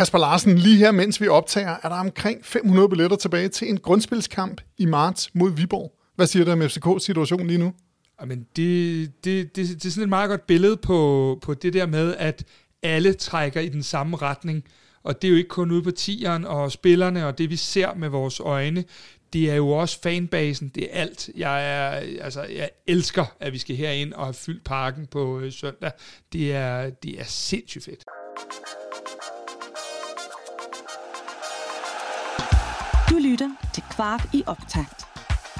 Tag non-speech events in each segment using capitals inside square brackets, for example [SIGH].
Kasper Larsen, lige her, mens vi optager, er der omkring 500 billetter tilbage til en grundspilskamp i marts mod Viborg. Hvad siger du om FCK's situation lige nu? Jamen, det, det, det, det er sådan et meget godt billede på, på det der med, at alle trækker i den samme retning. Og det er jo ikke kun ude på tieren og spillerne og det, vi ser med vores øjne. Det er jo også fanbasen, det er alt. Jeg, er, altså, jeg elsker, at vi skal herind og have fyldt parken på øh, søndag. Det er, det er sindssygt fedt. Lytter til Kvart i optakt.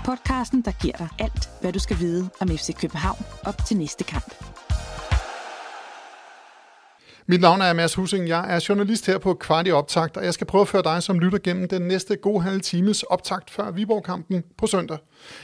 Podcasten, der giver dig alt, hvad du skal vide om FC København op til næste kamp. Mit navn er Mads Husing. Jeg er journalist her på Kvart i optakt, og jeg skal prøve at føre dig som lytter gennem den næste gode halve times optakt før Viborg-kampen på søndag.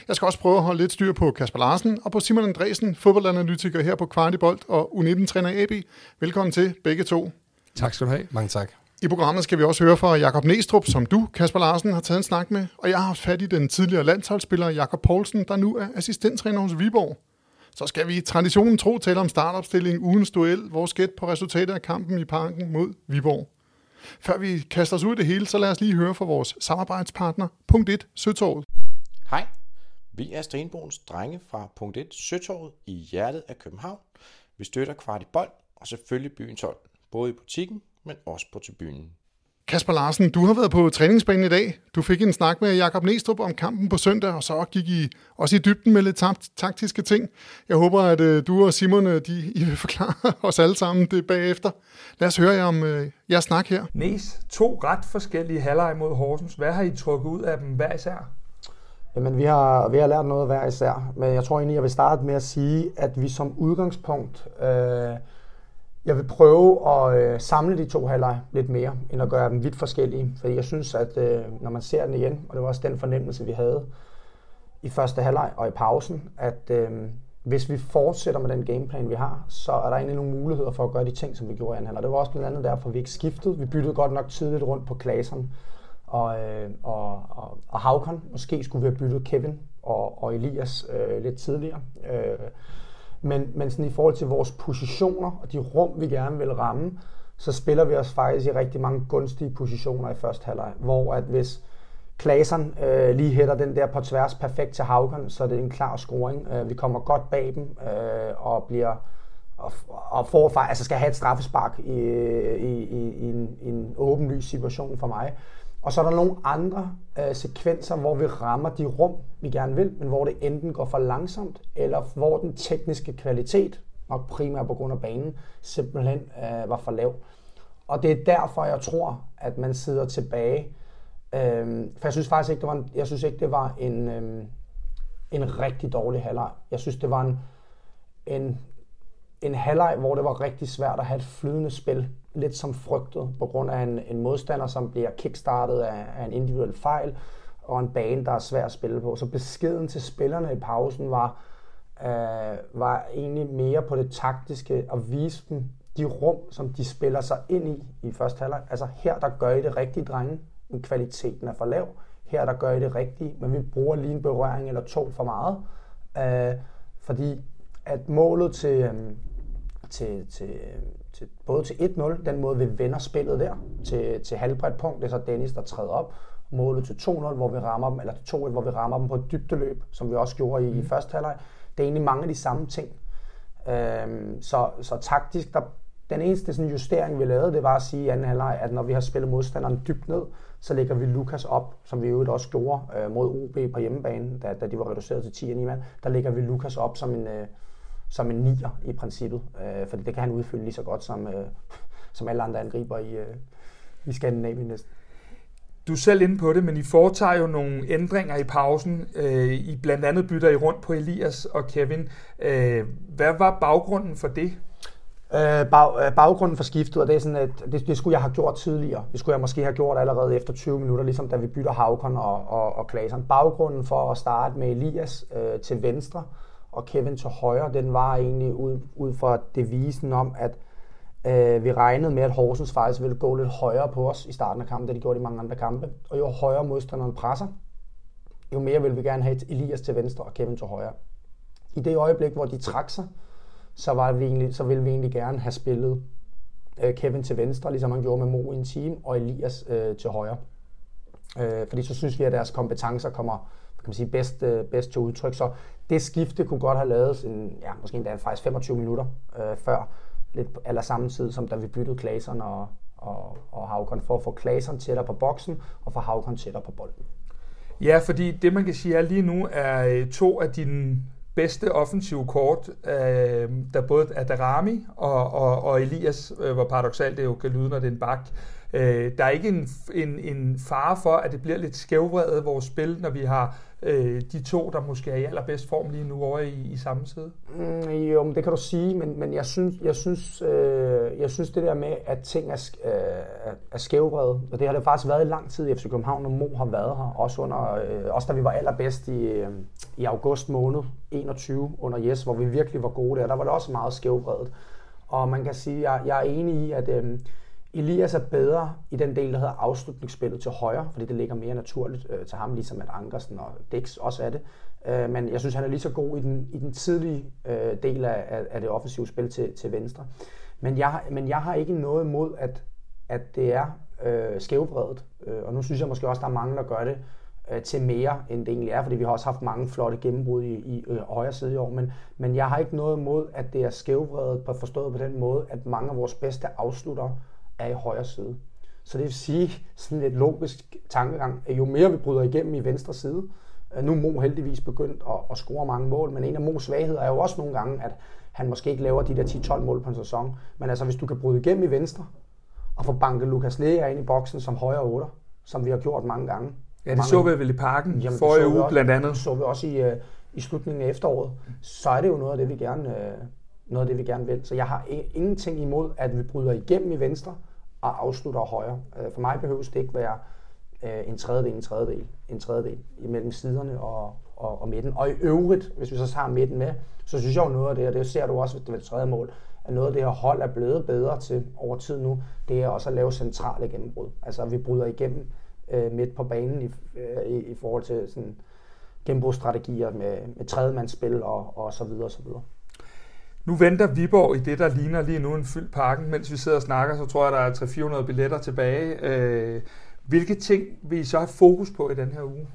Jeg skal også prøve at holde lidt styr på Kasper Larsen og på Simon Andresen, fodboldanalytiker her på Kvart i Bold og U19-træner AB. Velkommen til begge to. Tak skal du have. Mange tak. I programmet skal vi også høre fra Jakob Næstrup, som du, Kasper Larsen, har taget en snak med. Og jeg har haft fat i den tidligere landsholdsspiller Jakob Poulsen, der nu er assistenttræner hos Viborg. Så skal vi traditionen tro tale om startopstilling, ugens duel, vores gæt på resultatet af kampen i parken mod Viborg. Før vi kaster os ud i det hele, så lad os lige høre fra vores samarbejdspartner, punkt 1, Søtorvet. Hej, vi er Stenbogens drenge fra punkt 1, Søtorvet i hjertet af København. Vi støtter kvart i bold og selvfølgelig byens hold, både i butikken, men også på tribunen. Kasper Larsen, du har været på træningsbanen i dag. Du fik en snak med Jakob Næstrup om kampen på søndag, og så gik I også i dybden med lidt taktiske ting. Jeg håber, at øh, du og Simon øh, de, I vil forklare [LAUGHS] os alle sammen det bagefter. Lad os høre jer om uh, jeres snak her. Næs, to ret forskellige halvleje mod Horsens. Hvad har I trukket ud af dem hver især? Jamen, vi har, vi har lært noget hver især, men jeg tror egentlig, jeg vil starte med at sige, at vi som udgangspunkt... Øh, jeg vil prøve at øh, samle de to halvleg lidt mere, end at gøre dem vidt forskellige. Fordi jeg synes, at øh, når man ser den igen, og det var også den fornemmelse, vi havde i første halvleg og i pausen, at øh, hvis vi fortsætter med den gameplan, vi har, så er der egentlig nogle muligheder for at gøre de ting, som vi gjorde i anden halvleg. Det var også blandt andet derfor, vi ikke skiftede. Vi byttede godt nok tidligt rundt på klasserne og, øh, og, og, og Havkon. Måske skulle vi have byttet Kevin og, og Elias øh, lidt tidligere. Øh, men, men sådan i forhold til vores positioner og de rum, vi gerne vil ramme, så spiller vi os faktisk i rigtig mange gunstige positioner i første halvleg, hvor at hvis Klaseren øh, lige hætter den der på tværs perfekt til Haugen, så er det en klar scoring. Øh, vi kommer godt bag dem øh, og bliver og, og får, altså skal have et straffespark i, i, i, i, en, en åbenlyst situation for mig. Og så er der nogle andre øh, sekvenser, hvor vi rammer de rum, vi gerne vil, men hvor det enten går for langsomt, eller hvor den tekniske kvalitet, nok primært på grund af banen, simpelthen øh, var for lav. Og det er derfor, jeg tror, at man sidder tilbage. Øh, for jeg synes faktisk ikke, det var en, jeg synes ikke, det var en, øh, en rigtig dårlig halvleg. Jeg synes, det var en, en, en halvleg, hvor det var rigtig svært at have et flydende spil lidt som frygtet, på grund af en, en modstander, som bliver kickstartet af, af en individuel fejl, og en bane, der er svær at spille på. Så beskeden til spillerne i pausen var, øh, var egentlig mere på det taktiske, at vise dem de rum, som de spiller sig ind i i første halvleg. Altså her, der gør I det rigtige, drenge, men kvaliteten er for lav. Her, der gør I det rigtige, men vi bruger lige en berøring eller to for meget. Øh, fordi at målet til, øh, til, til, øhm, til, både til 1-0, den måde vi vender spillet der, til, til halvbredt punkt, det er så Dennis, der træder op, målet til 2-0, hvor vi rammer dem, eller til 2-1, hvor vi rammer dem på et dybdeløb, som vi også gjorde i, mm. i første halvleg. Det er egentlig mange af de samme ting. Øhm, så, så taktisk, der, den eneste sådan justering, vi lavede, det var at sige i anden halvleg, at når vi har spillet modstanderen dybt ned, så lægger vi Lukas op, som vi jo også gjorde øh, mod OB på hjemmebane, da, da de var reduceret til 10 9 mand. Der lægger vi Lukas op som en, øh, som en nier i princippet, øh, fordi det kan han udfylde lige så godt som, øh, som alle andre angriber i, øh, i Skandinavien næsten. Du er selv inde på det, men I foretager jo nogle ændringer i pausen. Øh, I blandt andet bytter I rundt på Elias og Kevin. Øh, hvad var baggrunden for det? Øh, bag, øh, baggrunden for skiftet, og det er sådan, at det, det skulle jeg have gjort tidligere. Det skulle jeg måske have gjort allerede efter 20 minutter, ligesom da vi bytter Havkon og, og, og Klasen. Baggrunden for at starte med Elias øh, til venstre, og Kevin til højre, den var egentlig ud, ud fra devisen om, at øh, vi regnede med, at Horsens faktisk ville gå lidt højere på os i starten af kampen, da de gjorde i mange andre kampe. Og jo højere modstanderen presser, jo mere vil vi gerne have Elias til venstre og Kevin til højre. I det øjeblik, hvor de trak sig, så, var vi egentlig, så ville vi egentlig gerne have spillet øh, Kevin til venstre, ligesom han gjorde med Mo i en team, og Elias øh, til højre. Øh, fordi så synes vi, at deres kompetencer kommer kan man sige, bedst, øh, bedst til udtryk. Så det skifte kunne godt have lavet en, ja, måske endda faktisk 25 minutter øh, før, lidt eller samme tid, som da vi byttede Klaseren og, og, og Havkon, for at få Klaseren tættere på boksen, og få Havkon tættere på bolden. Ja, fordi det man kan sige er lige nu er øh, to af dine bedste offensive kort, øh, der både er Darami og, og, og Elias, øh, hvor paradoxalt det jo kan lyde, når det er en bak. Øh, der er ikke en, en, en fare for, at det bliver lidt skævvredet vores spil, når vi har øh, de to, der måske er i allerbedst form lige nu over i, i samme side? Mm, jo, men det kan du sige, men, men jeg, synes, jeg, synes, øh, jeg synes det der med, at ting er, øh, er skævvredet, og det har det faktisk været i lang tid i FC København, og Mo har været her, også, under, øh, også da vi var allerbedst i, øh, i august måned 21 under Jes, hvor vi virkelig var gode der, der var det også meget skævvredet. Og man kan sige, jeg, jeg er enig i, at øh, Elias er bedre i den del, der hedder afslutningsspillet til højre, fordi det ligger mere naturligt øh, til ham, ligesom at Ankersen og Dix også er det. Øh, men jeg synes, han er lige så god i den, i den tidlige øh, del af, af det offensive spil til, til venstre. Men jeg, men jeg har ikke noget imod, at, at det er øh, skævbredet. Øh, og nu synes jeg måske også, der er mange, der gør det øh, til mere, end det egentlig er, fordi vi har også haft mange flotte gennembrud i, i øh, højre side i år. Men, men jeg har ikke noget imod, at det er skævbredet, på forstået på den måde, at mange af vores bedste afslutter er i højre side. Så det vil sige, sådan lidt logisk tankegang, at jo mere vi bryder igennem i venstre side, øh, nu er Mo heldigvis begyndt at, at score mange mål, men en af Mo's svagheder er jo også nogle gange, at han måske ikke laver de der 10-12 mål på en sæson. Men altså, hvis du kan bryde igennem i venstre, og få banket Lukas Lea ind i boksen som højre 8, som vi har gjort mange gange. Ja, det så vi vel i parken Jamen, forrige uge blandt andet. Det så vi også i, uh, i slutningen af efteråret. Så er det jo noget af det, vi gerne, uh, noget af det, vi gerne vil. Så jeg har ingenting imod, at vi bryder igennem i venstre, og afslutter højre. Øh, for mig behøves det ikke være øh, en tredjedel, en tredjedel, en tredjedel imellem siderne og, og, og midten. Og i øvrigt, hvis vi så tager midten med, så synes jeg jo noget af det, og det ser du også ved det tredje mål, at noget af det her hold er blevet bedre til over tid nu, det er også at lave centrale gennembrud. Altså at vi bryder igennem øh, midt på banen i, øh, i, i forhold til sådan gennembrudsstrategier med, med tredjemandsspil og, og så videre og så videre. Nu venter Viborg i det, der ligner lige nu en fyldt parken. Mens vi sidder og snakker, så tror jeg, der er 300-400 billetter tilbage. Øh, hvilke ting vil I så have fokus på i den her uge?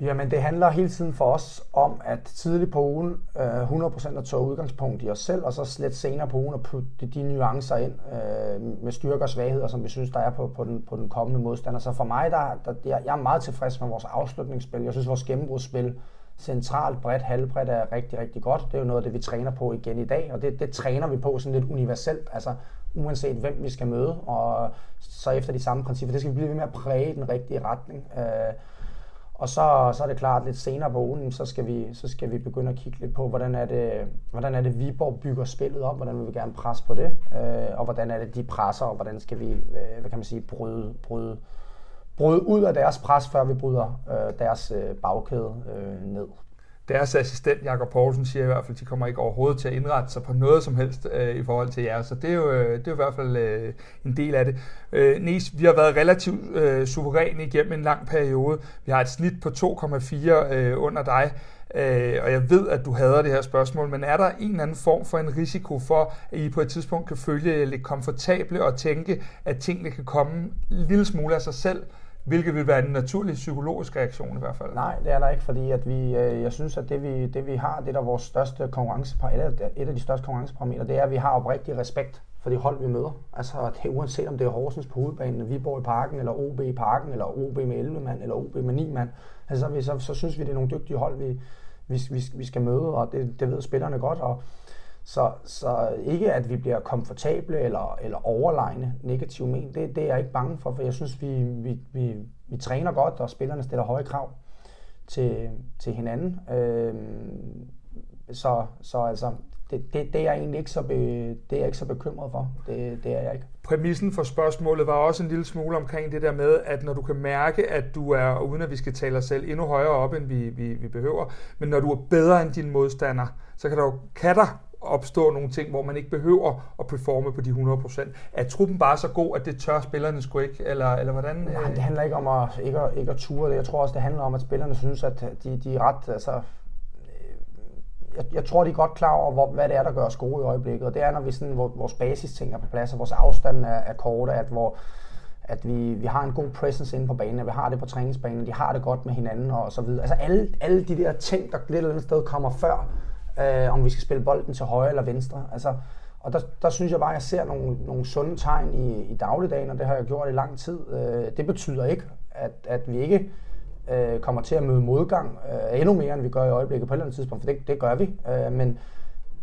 Jamen, det handler hele tiden for os om, at tidligt på ugen øh, 100% at tage udgangspunkt i os selv, og så lidt senere på ugen at putte de nuancer ind øh, med styrker og svagheder, som vi synes, der er på, på, den, på den kommende modstander. Så for mig, der, der, jeg, jeg er meget tilfreds med vores afslutningsspil. Jeg synes, vores gennembrudsspil centralt, bredt, halvbredt er rigtig, rigtig godt. Det er jo noget af det, vi træner på igen i dag, og det, det træner vi på sådan lidt universelt, altså uanset hvem vi skal møde, og så efter de samme principper. Det skal vi blive ved med at præge i den rigtige retning. Øh, og så, så er det klart, lidt senere på ugen, så skal, vi, så skal vi begynde at kigge lidt på, hvordan er det, hvordan er det Viborg bygger spillet op, hvordan vil vi gerne presse på det, øh, og hvordan er det, de presser, og hvordan skal vi, øh, hvad kan man sige, bryde, bryde, bryde ud af deres pres, før vi bryder øh, deres øh, bagkæde øh, ned. Deres assistent, Jakob Poulsen, siger i hvert fald, at de kommer ikke overhovedet til at indrette sig på noget som helst øh, i forhold til jer. Så det er jo, øh, det er jo i hvert fald øh, en del af det. Øh, Nies, vi har været relativt øh, suveræne igennem en lang periode. Vi har et snit på 2,4 øh, under dig. Øh, og jeg ved, at du hader det her spørgsmål, men er der en eller anden form for en risiko for, at I på et tidspunkt kan føle jer lidt komfortable og tænke, at tingene kan komme en lille smule af sig selv, Hvilket vil være en naturlig psykologisk reaktion i hvert fald. Nej, det er der ikke, fordi at vi, øh, jeg synes, at det vi, det vi har, det der er vores største konkurrenceparameter, et af de største konkurrenceparametre, det er, at vi har oprigtig respekt for det hold, vi møder. Altså, det uanset om det er Horsens på hovedbanen, Viborg i parken, eller OB i parken, eller OB med 11 mand, eller OB med 9 mand. Altså, så, så, så synes vi, det er nogle dygtige hold, vi, vi, vi, vi skal møde, og det, det ved spillerne godt. Og, så, så ikke at vi bliver komfortable eller, eller overlegne negativt men, det, det er jeg ikke bange for, for jeg synes, vi, vi, vi, vi træner godt, og spillerne stiller høje krav til, til hinanden. Øh, så, så altså, det, det, det, er jeg egentlig ikke så, be, det er jeg ikke så bekymret for. Det, det er jeg ikke. Præmissen for spørgsmålet var også en lille smule omkring det der med, at når du kan mærke, at du er, uden at vi skal tale os selv endnu højere op, end vi, vi, vi behøver, men når du er bedre end din modstander, så kan der, kan der opstå nogle ting, hvor man ikke behøver at performe på de 100%. Er truppen bare så god, at det tør spillerne sgu ikke, eller, eller hvordan? Nej, det handler ikke om at, ikke, at, ikke at ture det. Jeg tror også, det handler om, at spillerne synes, at de, de er ret, altså, jeg, jeg tror, de er godt klar over, hvor, hvad det er, der gør os gode i øjeblikket. Og det er, når vi sådan, hvor, vores basisting er på plads, og vores afstand er, er korte, at, hvor, at vi, vi har en god presence inde på banen, at vi har det på træningsbanen, de har det godt med hinanden og så videre. Altså alle, alle de der ting, der lidt eller andet sted kommer før, øh, om vi skal spille bolden til højre eller venstre. Altså, og der, der synes jeg bare, at jeg ser nogle, nogle sunde tegn i, i dagligdagen, og det har jeg gjort i lang tid. Øh, det betyder ikke, at, at vi ikke øh, kommer til at møde modgang øh, endnu mere, end vi gør i øjeblikket på et eller andet tidspunkt, for det, det gør vi. Øh, men,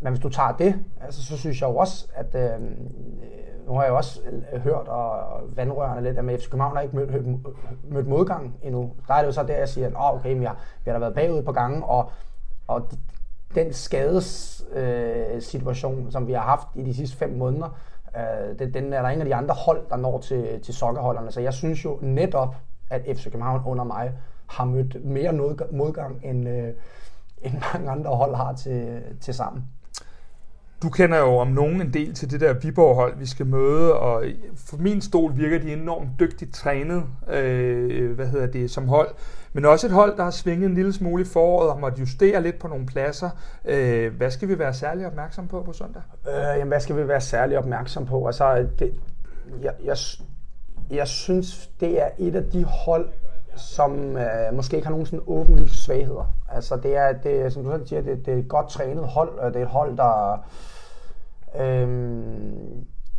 men hvis du tager det, altså, så synes jeg jo også, at øh, nu har jeg også hørt og vandrørende lidt, at med FC København har ikke mødt, mødt modgang endnu. Der er det jo så der, jeg siger, at oh, okay, vi har, vi har da været bagud på gange, og, og den skadessituation, øh, som vi har haft i de sidste fem måneder, øh, den, den er der ingen af de andre hold, der når til, til sokkerholderne. Så jeg synes jo netop, at FC København under mig har mødt mere modgang, end, øh, end mange andre hold har til, til sammen. Du kender jo om nogen en del til det der Viborg-hold, vi skal møde, og for min stol virker de enormt dygtigt trænet, øh, hvad hedder det, som hold. Men også et hold, der har svinget en lille smule i foråret og måtte justere lidt på nogle pladser. Øh, hvad skal vi være særlig opmærksom på på søndag? Øh, jamen, hvad skal vi være særlig opmærksom på? Altså, det, jeg, jeg, jeg synes, det er et af de hold, som øh, måske ikke har nogen sådan åbenlyse svagheder. Altså det er, det, som du selv siger, det, det er et godt trænet hold, og det er et hold, der øh,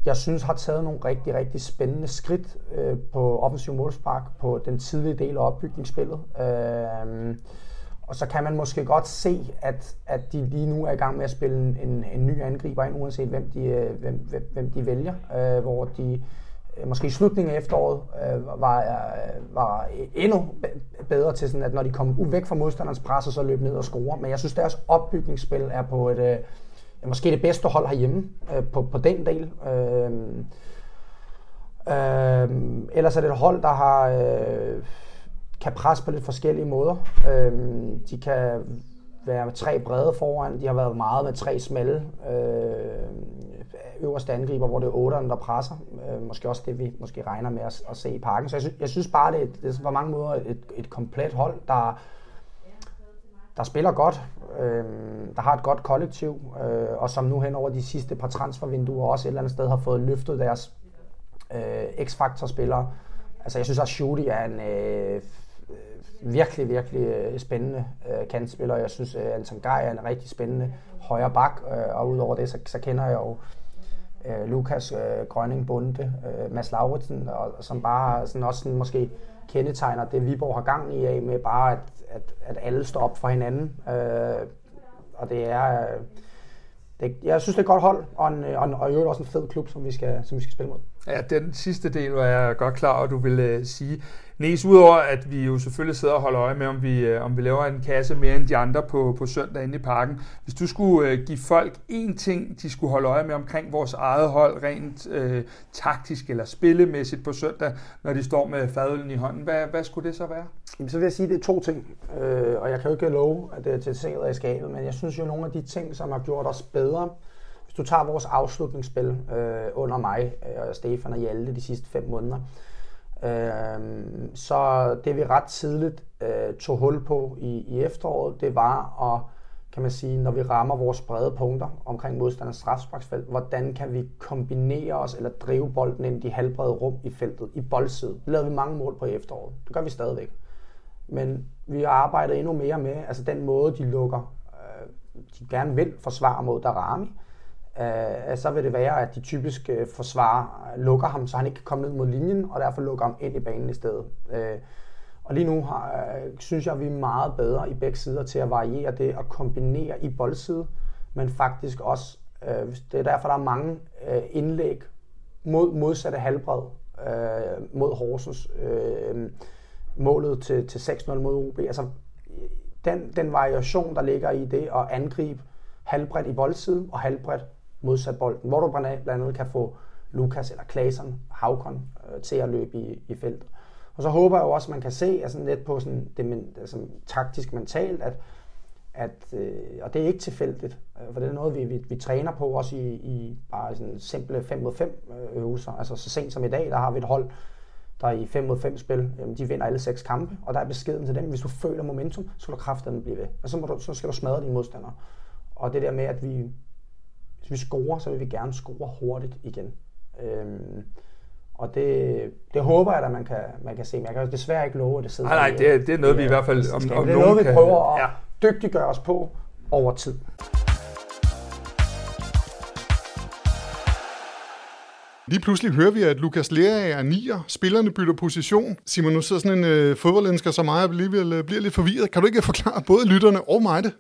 jeg synes har taget nogle rigtig, rigtig spændende skridt øh, på offensiv målspark på den tidlige del af opbygningsspillet. Øh, og så kan man måske godt se, at, at de lige nu er i gang med at spille en, en ny angriber ind, uanset hvem de, øh, hvem, hvem, hvem de vælger, øh, hvor de øh, måske i slutningen af efteråret, øh, var, øh, var endnu bedre til sådan, at når de kom væk fra modstanderens pres, så løb ned og score. Men jeg synes, deres opbygningsspil er på et, øh, måske det bedste hold herhjemme øh, på, på den del. Øh, øh, ellers er det et hold, der har øh, kan presse på lidt forskellige måder. Øh, de kan være med tre brede foran, de har været meget med tre smalle. Øh, øverste angriber, hvor det er otteren, der presser. Øh, måske også det, vi måske regner med at, at se i parken. Så jeg, sy- jeg synes bare, det er, det er på mange måder et, et komplet hold, der, der spiller godt, øh, der har et godt kollektiv, øh, og som nu hen over de sidste par transfervinduer også et eller andet sted har fået løftet deres øh, X-Factor-spillere. Altså jeg synes også, at Shooty er en øh, virkelig, virkelig øh, spændende øh, kantspiller. Jeg synes, at Anton Gej er en rigtig spændende højre bak, øh, og udover det, så, så kender jeg jo øh, Lukas øh, Grønning Bunde, øh, Mads Lauritsen, og, som bare sådan også sådan, måske kendetegner det, Viborg har gang i af med bare, at, at, at alle står op for hinanden. Øh, og det er... Øh, det, jeg synes, det er et godt hold, og, en, og, en, og i øvrigt også en fed klub, som vi skal, som vi skal spille mod. Ja, den sidste del var jeg godt klar, og du ville øh, sige. Næs, udover at vi jo selvfølgelig sidder og holder øje med, om vi, øh, om vi laver en kasse mere end de andre på, på søndag inde i parken. Hvis du skulle øh, give folk én ting, de skulle holde øje med omkring vores eget hold, rent øh, taktisk eller spillemæssigt på søndag, når de står med fadølen i hånden, hvad, hvad skulle det så være? Jamen, så vil jeg sige, at det er to ting, øh, og jeg kan jo ikke love, at øh, det er til singet i skabet, men jeg synes jo, nogle af de ting, som har gjort os bedre, hvis du tager vores afslutningsspil øh, under mig og Stefan og Hjalte de sidste fem måneder, øh, så det vi ret tidligt øh, tog hul på i, i efteråret, det var at, kan man sige, når vi rammer vores brede punkter omkring modstanders strafsparksfelt, hvordan kan vi kombinere os eller drive bolden ind i de halvbrede rum i feltet, i boldsiden. Det lavede vi mange mål på i efteråret. Det gør vi stadigvæk. Men vi har arbejdet endnu mere med, altså den måde, de lukker, øh, de gerne vil forsvare mod Darami, øh, Øh, øh, så vil det være, at de typisk øh, forsvarer lukker ham, så han ikke kan komme ned mod linjen, og derfor lukker ham ind i banen i stedet. Øh, og lige nu har, øh, synes jeg, at vi er meget bedre i begge sider til at variere det og kombinere i boldside, men faktisk også, øh, det er derfor, der er mange øh, indlæg mod modsatte halvbred øh, mod Horsens. Øh, målet til, til 6-0 mod OB. Altså, den, den variation, der ligger i det at angribe halvbredt i boldsiden og halvbredt modsat bolden, hvor du blandt andet kan få Lukas eller Klasen, Havkon øh, til at løbe i, i felt. Og så håber jeg jo også, at man kan se altså lidt på sådan det altså, taktisk mentalt, at, at øh, og det er ikke tilfældigt, øh, for det er noget, vi, vi, vi træner på også i, i bare sådan simple 5 mod 5 øh, øvelser. Altså så sent som i dag, der har vi et hold, der i 5 mod 5 spil, jamen, de vinder alle seks kampe, og der er beskeden til dem, hvis du føler momentum, så skal du kraftedeme blive ved. Og så, må du, så skal du smadre dine modstandere. Og det der med, at vi, vi scorer, så vil vi gerne score hurtigt igen. Øhm, og det, det håber jeg, at man kan, man kan se. Men jeg kan desværre ikke love, at det sidder Nej, nej, det, det er noget, vi i hvert fald om, om Det er noget, vi prøver at ja. dygtiggøre os på over tid. Lige pludselig hører vi, at Lukas Lea er nier. Spillerne bytter position. Simon, nu sidder sådan en øh, fodboldensker som mig og alligevel øh, bliver lidt forvirret. Kan du ikke forklare både lytterne og mig det?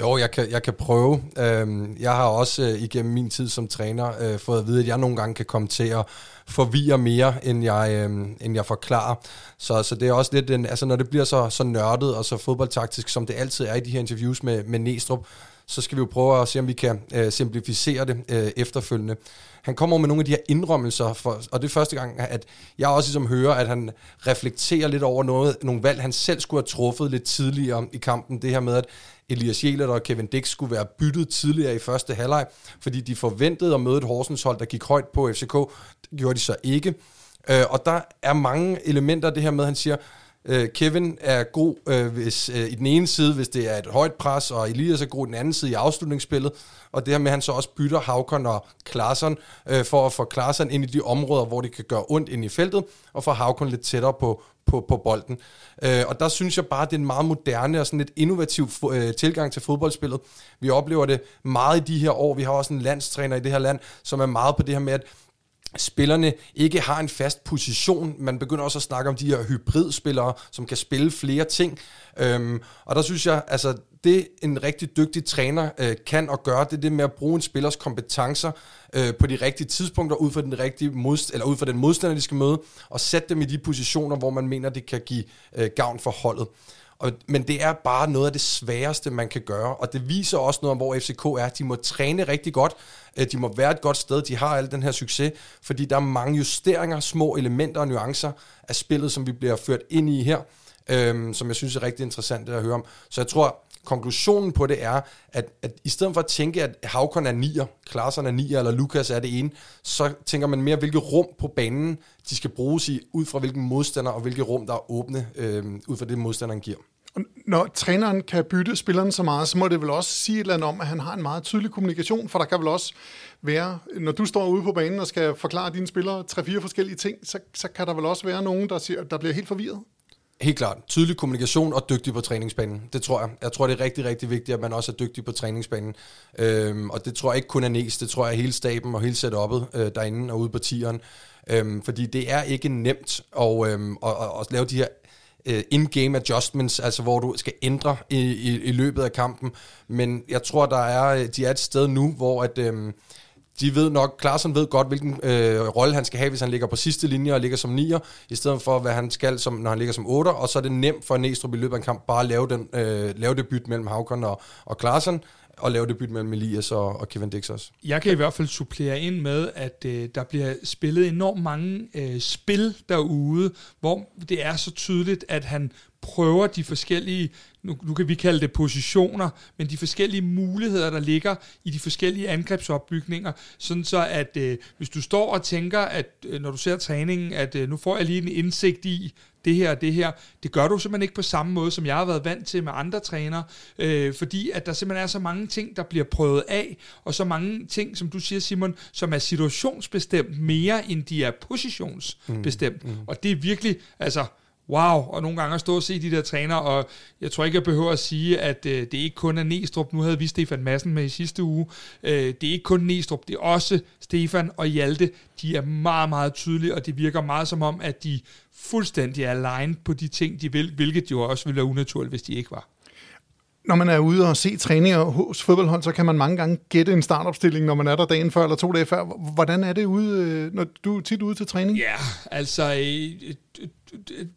Jo, jeg kan, jeg kan prøve. Øhm, jeg har også øh, igennem min tid som træner øh, fået at vide, at jeg nogle gange kan komme til at forvirre mere, end jeg, øhm, end jeg forklarer. Så, så det er også lidt, en, altså når det bliver så, så nørdet og så fodboldtaktisk, som det altid er i de her interviews med, med Næstrup, så skal vi jo prøve at se, om vi kan øh, simplificere det øh, efterfølgende. Han kommer med nogle af de her indrømmelser, for, og det er første gang, at jeg også ligesom hører, at han reflekterer lidt over noget, nogle valg, han selv skulle have truffet lidt tidligere i kampen. Det her med, at Elias Jelert og Kevin Dix skulle være byttet tidligere i første halvleg, fordi de forventede at møde et Horsens hold, der gik højt på FCK. Det gjorde de så ikke. Øh, og der er mange elementer af det her med, at han siger, Øh, Kevin er god øh, hvis, øh, i den ene side, hvis det er et højt pres, og Elias er god i den anden side i afslutningsspillet. Og det her med, at han så også bytter Havkon og Klaassen, øh, for at få Klaassen ind i de områder, hvor det kan gøre ondt ind i feltet, og få Havkon lidt tættere på, på, på bolden. Øh, og der synes jeg bare, at det er en meget moderne og sådan lidt innovativ øh, tilgang til fodboldspillet. Vi oplever det meget i de her år. Vi har også en landstræner i det her land, som er meget på det her med, at spillerne ikke har en fast position. Man begynder også at snakke om de her hybridspillere, som kan spille flere ting. Øhm, og der synes jeg, altså det en rigtig dygtig træner øh, kan og gøre, det er det med at bruge en spillers kompetencer øh, på de rigtige tidspunkter, ud fra den rigtige modst- eller ud fra den modstander, de skal møde, og sætte dem i de positioner, hvor man mener, det kan give øh, gavn for holdet. Og, men det er bare noget af det sværeste, man kan gøre, og det viser også noget om, hvor FCK er. De må træne rigtig godt, øh, de må være et godt sted, de har al den her succes, fordi der er mange justeringer, små elementer og nuancer af spillet, som vi bliver ført ind i her, øhm, som jeg synes er rigtig interessant at høre om. Så jeg tror, konklusionen på det er, at, at i stedet for at tænke, at Havkon er nier, Klaassen er nier, eller Lukas er det ene, så tænker man mere, hvilket rum på banen, de skal bruges i, ud fra hvilken modstander, og hvilket rum, der er åbne, øh, ud fra det modstanderen giver. Når træneren kan bytte spilleren så meget, så må det vel også sige et eller andet om, at han har en meget tydelig kommunikation, for der kan vel også være, når du står ude på banen og skal forklare dine spillere tre-fire forskellige ting, så, så kan der vel også være nogen, der, siger, der bliver helt forvirret? Helt klart. Tydelig kommunikation og dygtig på træningsbanen. Det tror jeg. Jeg tror, det er rigtig, rigtig vigtigt, at man også er dygtig på træningsbanen. Øhm, og det tror jeg ikke kun er Næs, det tror jeg hele staben og hele setup'et øh, derinde og ude på tieren. Øhm, fordi det er ikke nemt at, øhm, at, at, at lave de her Øh, in-game adjustments, altså hvor du skal ændre i, i, i løbet af kampen. Men jeg tror, der er, øh, de er et sted nu, hvor at, Øh, de ved nok, Klaarsson ved godt, hvilken øh, rolle han skal have, hvis han ligger på sidste linje og ligger som nier, i stedet for, hvad han skal, som, når han ligger som 8, og så er det nemt for Næstrup i løbet af en kamp bare at lave, den, øh, lave det byt mellem Havkon og, og Klaarsson, og lave debut mellem Elias og, og Kevin Dix også. Jeg kan i hvert fald supplere ind med, at øh, der bliver spillet enormt mange øh, spil derude, hvor det er så tydeligt, at han prøver de forskellige, nu, nu kan vi kalde det positioner, men de forskellige muligheder, der ligger i de forskellige angrebsopbygninger, sådan så at øh, hvis du står og tænker, at øh, når du ser træningen, at øh, nu får jeg lige en indsigt i, det her og det her. Det gør du simpelthen ikke på samme måde, som jeg har været vant til med andre trænere, øh, fordi at der simpelthen er så mange ting, der bliver prøvet af, og så mange ting, som du siger, Simon, som er situationsbestemt mere, end de er positionsbestemt. Mm, mm. Og det er virkelig, altså, wow, og nogle gange at stå og se de der træner, og jeg tror ikke, jeg behøver at sige, at øh, det ikke kun er Næstrup. Nu havde vi Stefan Madsen med i sidste uge. Øh, det er ikke kun Næstrup, det er også Stefan og Hjalte. De er meget, meget tydelige, og det virker meget som om, at de fuldstændig er aligned på de ting, de vil, hvilket jo også ville være unaturligt, hvis de ikke var. Når man er ude og se træninger hos fodboldhold, så kan man mange gange gætte en startopstilling, når man er der dagen før eller to dage før. Hvordan er det ude, øh, når du er tit ude til træning? Ja, altså øh,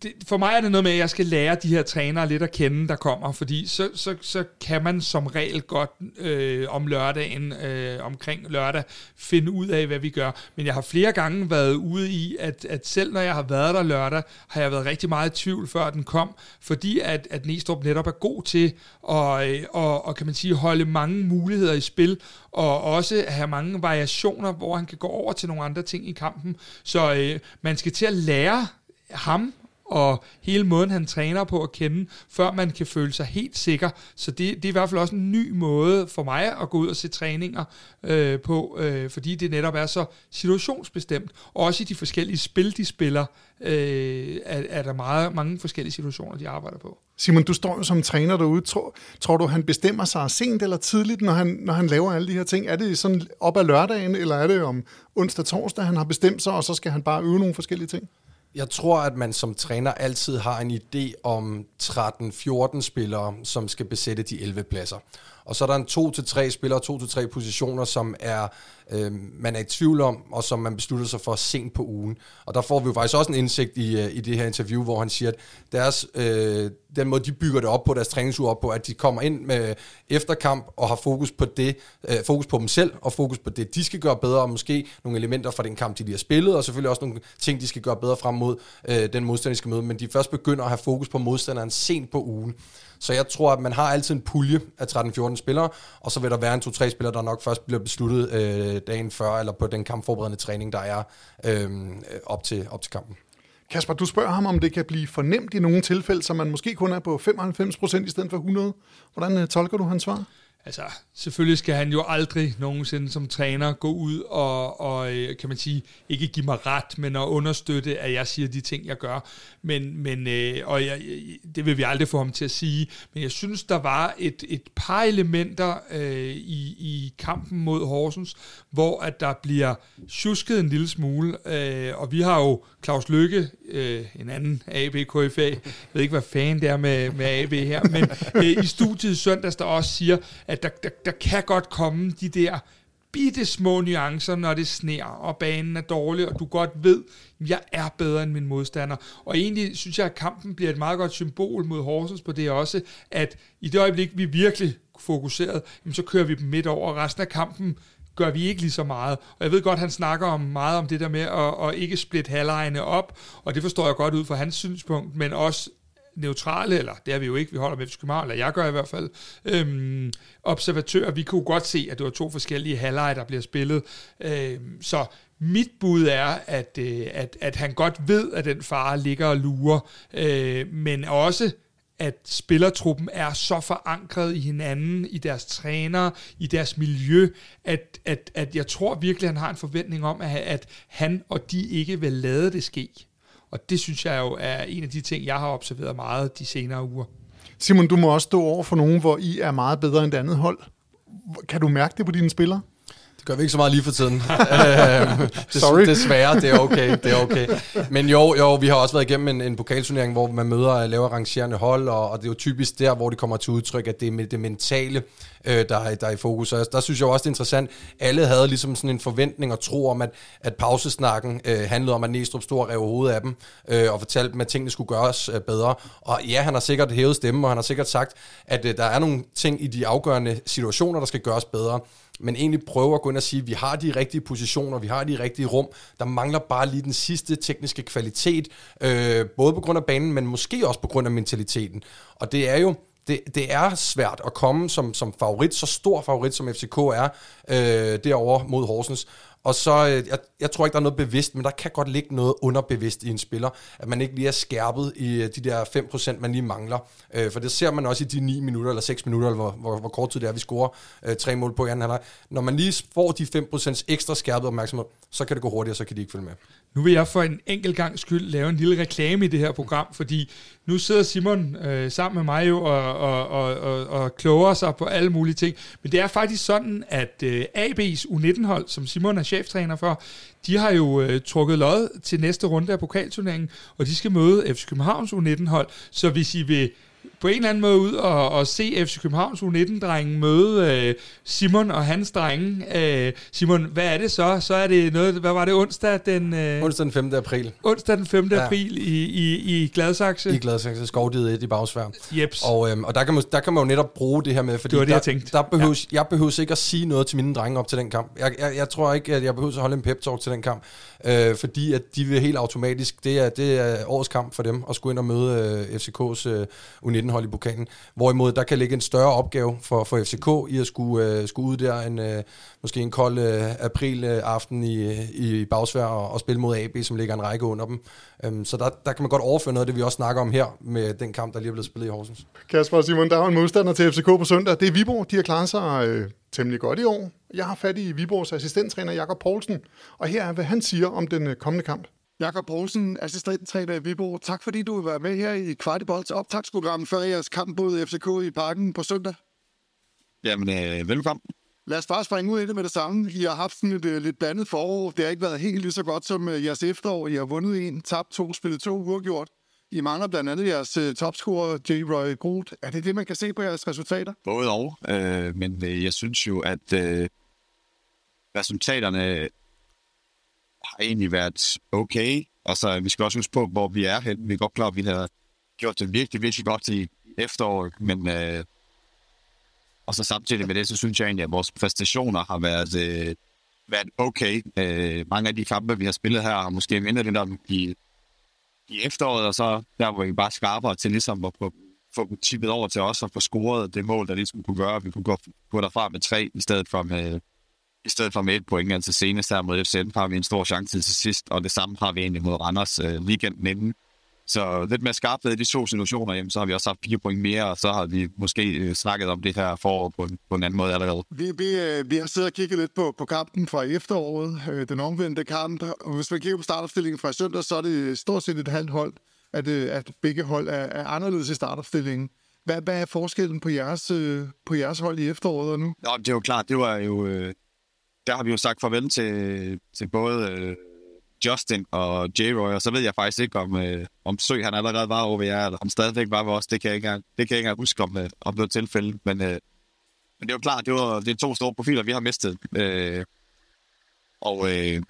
det, for mig er det noget med, at jeg skal lære de her trænere lidt at kende, der kommer, fordi så, så, så kan man som regel godt øh, om lørdagen, øh, omkring lørdag, finde ud af, hvad vi gør. Men jeg har flere gange været ude i, at, at selv når jeg har været der lørdag, har jeg været rigtig meget i tvivl, før den kom, fordi at, at Næstrup netop er god til at øh, og, og kan man sige, holde mange muligheder i spil, og også have mange variationer, hvor han kan gå over til nogle andre ting i kampen. Så øh, man skal til at lære ham og hele måden, han træner på at kende, før man kan føle sig helt sikker. Så det, det er i hvert fald også en ny måde for mig at gå ud og se træninger øh, på, øh, fordi det netop er så situationsbestemt. Og også i de forskellige spil, de spiller, øh, er, er der meget, mange forskellige situationer, de arbejder på. Simon, du står jo som træner derude. Tror, tror du, han bestemmer sig sent eller tidligt, når han, når han laver alle de her ting? Er det sådan op ad lørdagen, eller er det om onsdag-torsdag, han har bestemt sig, og så skal han bare øve nogle forskellige ting? Jeg tror, at man som træner altid har en idé om 13-14 spillere, som skal besætte de 11 pladser. Og så er der en 2-3 spillere, 2-3 positioner, som er øh, man er i tvivl om, og som man beslutter sig for sent på ugen. Og der får vi jo faktisk også en indsigt i, øh, i det her interview, hvor han siger, at deres, øh, den måde, de bygger det op på, deres træningsur op på, at de kommer ind med efterkamp og har fokus på det, øh, fokus på dem selv, og fokus på det, de skal gøre bedre, og måske nogle elementer fra den kamp, de lige har spillet, og selvfølgelig også nogle ting, de skal gøre bedre frem mod øh, den modstander, de skal møde, men de først begynder at have fokus på modstanderen sent på ugen. Så jeg tror, at man har altid en pulje af 13-14 spillere, og så vil der være en 2-3 spillere, der nok først bliver besluttet øh, dagen før, eller på den kampforberedende træning, der er øhm, øh, op, til, op til kampen. Kasper, du spørger ham, om det kan blive fornemt i nogle tilfælde, så man måske kun er på 95% i stedet for 100. Hvordan øh, tolker du hans svar? Altså, selvfølgelig skal han jo aldrig nogensinde som træner gå ud og, og, øh, kan man sige, ikke give mig ret, men at understøtte, at jeg siger de ting, jeg gør. Men, men øh, og jeg, det vil vi aldrig få ham til at sige. Men jeg synes, der var et, et par elementer øh, i, i kampen mod Horsens, hvor at der bliver tjusket en lille smule. Øh, og vi har jo Claus Lykke, øh, en anden AB-KFA, jeg ved ikke, hvad fanden det er med, med AB her, men øh, i studiet søndags, der også siger, at der, der, der kan godt komme de der bitte små nuancer, når det sner, og banen er dårlig, og du godt ved, at jeg er bedre end min modstander. Og egentlig synes jeg, at kampen bliver et meget godt symbol mod Horsens på det også, at i det øjeblik, vi virkelig fokuseret, så kører vi dem midt over, og resten af kampen gør vi ikke lige så meget. Og jeg ved godt, han snakker om meget om det der med at, at ikke splitte halvlejene op, og det forstår jeg godt ud fra hans synspunkt, men også neutrale, eller det er vi jo ikke, vi holder med København, eller jeg gør i hvert fald, øhm, observatører, vi kunne godt se, at det var to forskellige halvleje, der bliver spillet. Øhm, så mit bud er, at, øh, at, at han godt ved, at den far ligger og lurer, øh, men også at spillertruppen er så forankret i hinanden, i deres træner, i deres miljø, at, at, at jeg tror virkelig, han har en forventning om, at, at han og de ikke vil lade det ske. Og det synes jeg jo er en af de ting, jeg har observeret meget de senere uger. Simon, du må også stå over for nogen, hvor I er meget bedre end det andet hold. Kan du mærke det på dine spillere? Det gør vi ikke så meget lige for tiden. [LAUGHS] Øhm, Sorry. Desværre, det er okay. Det er okay. Men jo, jo, vi har også været igennem en, en pokalturnering, hvor man møder lavere rangerende hold, og, og det er jo typisk der, hvor det kommer til udtryk, at det er det mentale, øh, der, er, der er i fokus. Og der synes jeg også, det er interessant. Alle havde ligesom sådan en forventning og tro om, at, at pausesnakken øh, handlede om, at Næstrup stod og rev hovedet af dem, øh, og fortalte dem, at tingene skulle gøres øh, bedre. Og ja, han har sikkert hævet stemmen, og han har sikkert sagt, at øh, der er nogle ting i de afgørende situationer, der skal gøres bedre men egentlig prøve at gå ind og sige, at vi har de rigtige positioner, vi har de rigtige rum. Der mangler bare lige den sidste tekniske kvalitet, øh, både på grund af banen, men måske også på grund af mentaliteten. Og det er jo, det, det er svært at komme som, som favorit, så stor favorit som FCK er, øh, derovre mod Horsens. Og så, øh, jeg, jeg tror ikke, der er noget bevidst, men der kan godt ligge noget underbevidst i en spiller, at man ikke lige er skærpet i øh, de der 5%, man lige mangler. Øh, for det ser man også i de 9 minutter eller 6 minutter, eller hvor, hvor, hvor kort tid det er, vi scorer øh, tre mål på i anden halvleg. Når man lige får de 5% ekstra skærpet opmærksomhed, så kan det gå hurtigere, så kan de ikke følge med. Nu vil jeg for en enkelt gang skyld lave en lille reklame i det her program, fordi nu sidder Simon øh, sammen med mig jo og, og, og, og, og kloger sig på alle mulige ting. Men det er faktisk sådan, at øh, AB's U19-hold, som Simon er cheftræner for, de har jo øh, trukket lod til næste runde af pokalturneringen, og de skal møde FC Københavns U19-hold. Så hvis I vil på en eller anden måde ud og, og se FC Københavns U19-drengen møde øh, Simon og hans drenge. Øh, Simon, hvad er det så? Så er det noget, hvad var det, onsdag den... Øh, onsdag den 5. april. Onsdag den 5. Ja. april i, i, i Gladsaxe. I Gladsaxe, skovdiet 1 i Bagsvær. Jeps. Og, øhm, og der, kan man, der kan man jo netop bruge det her med, fordi det var det, der, jeg tænkte. Der behøves, ja. Jeg behøver ikke at sige noget til mine drenge op til den kamp. Jeg, jeg, jeg tror ikke, at jeg behøver at holde en pep-talk til den kamp, øh, fordi at de vil helt automatisk, det er, det er årets kamp for dem, at skulle ind og møde øh, FCK's øh, indhold i pokalen. Hvorimod der kan ligge en større opgave for, for FCK i at skulle, øh, skulle ud der en, øh, måske en kold øh, april-aften øh, i, i Bagsvær og, og spille mod AB, som ligger en række under dem. Øhm, så der, der kan man godt overføre noget af det, vi også snakker om her med den kamp, der lige er blevet spillet i Horsens. Kasper og Simon, der er en modstander til FCK på søndag. Det er Viborg. De har klaret sig øh, temmelig godt i år. Jeg har fat i Viborgs assistenttræner Jakob Poulsen, og her er, hvad han siger om den øh, kommende kamp. Jakob Poulsen, assistenttræner i Viborg. Tak fordi du vil være med her i Kvartibolds optagsprogram før jeres kamp mod FCK i parken på søndag. Jamen, øh, velkommen. Lad os bare springe ud i det med det samme. I har haft sådan et uh, lidt blandet forår. Det har ikke været helt lige så godt som uh, jeres efterår. I har vundet en, tabt to, spillet to, uafgjort. I mangler blandt andet jeres uh, topscorer, J. Roy Groth. Er det det, man kan se på jeres resultater? Både og, øh, men øh, jeg synes jo, at øh, resultaterne har egentlig været okay. Altså, vi skal også huske på, hvor vi er hen. Vi er godt klar, at vi har gjort det virkelig, virkelig godt i efteråret, men øh, og så samtidig med det, så synes jeg egentlig, at vores præstationer har været, øh, været okay. Øh, mange af de kampe, vi har spillet her, har måske mindre lidt om i, i efteråret, og så der var vi bare skarpere til ligesom at få, få tippet over til os og få scoret det mål, der ligesom kunne gøre, at vi kunne gå, gå derfra med tre, i stedet for med, i stedet for med et point. Altså senest her mod FCN har vi en stor chance til sidst, og det samme har vi egentlig mod Randers øh, weekenden inden. Så lidt mere skarpt i de to situationer, jamen, så har vi også haft fire point mere, og så har vi måske øh, snakket om det her forår på en, på en anden måde allerede. Vi, vi, øh, vi har siddet og kigget lidt på, på kampen fra efteråret, øh, den omvendte kamp, og hvis man kigger på startopstillingen fra søndag, så er det stort set et halvt hold, at, øh, at begge hold er, er anderledes i startopstillingen. Hvad, hvad er forskellen på jeres, øh, på jeres hold i efteråret og nu? Nå, det er jo klart, det var jo... Øh, der har vi jo sagt farvel til, til både... Øh, Justin og J-Roy, og så ved jeg faktisk ikke, om, øh, om Sø han allerede var over jer, eller om stadigvæk var ved os. Det kan jeg ikke engang, det kan jeg ikke engang huske, om, øh, om det var tilfælde. Men, øh, men det er jo klart, det, var, det er to store profiler, vi har mistet. Øh, og øh,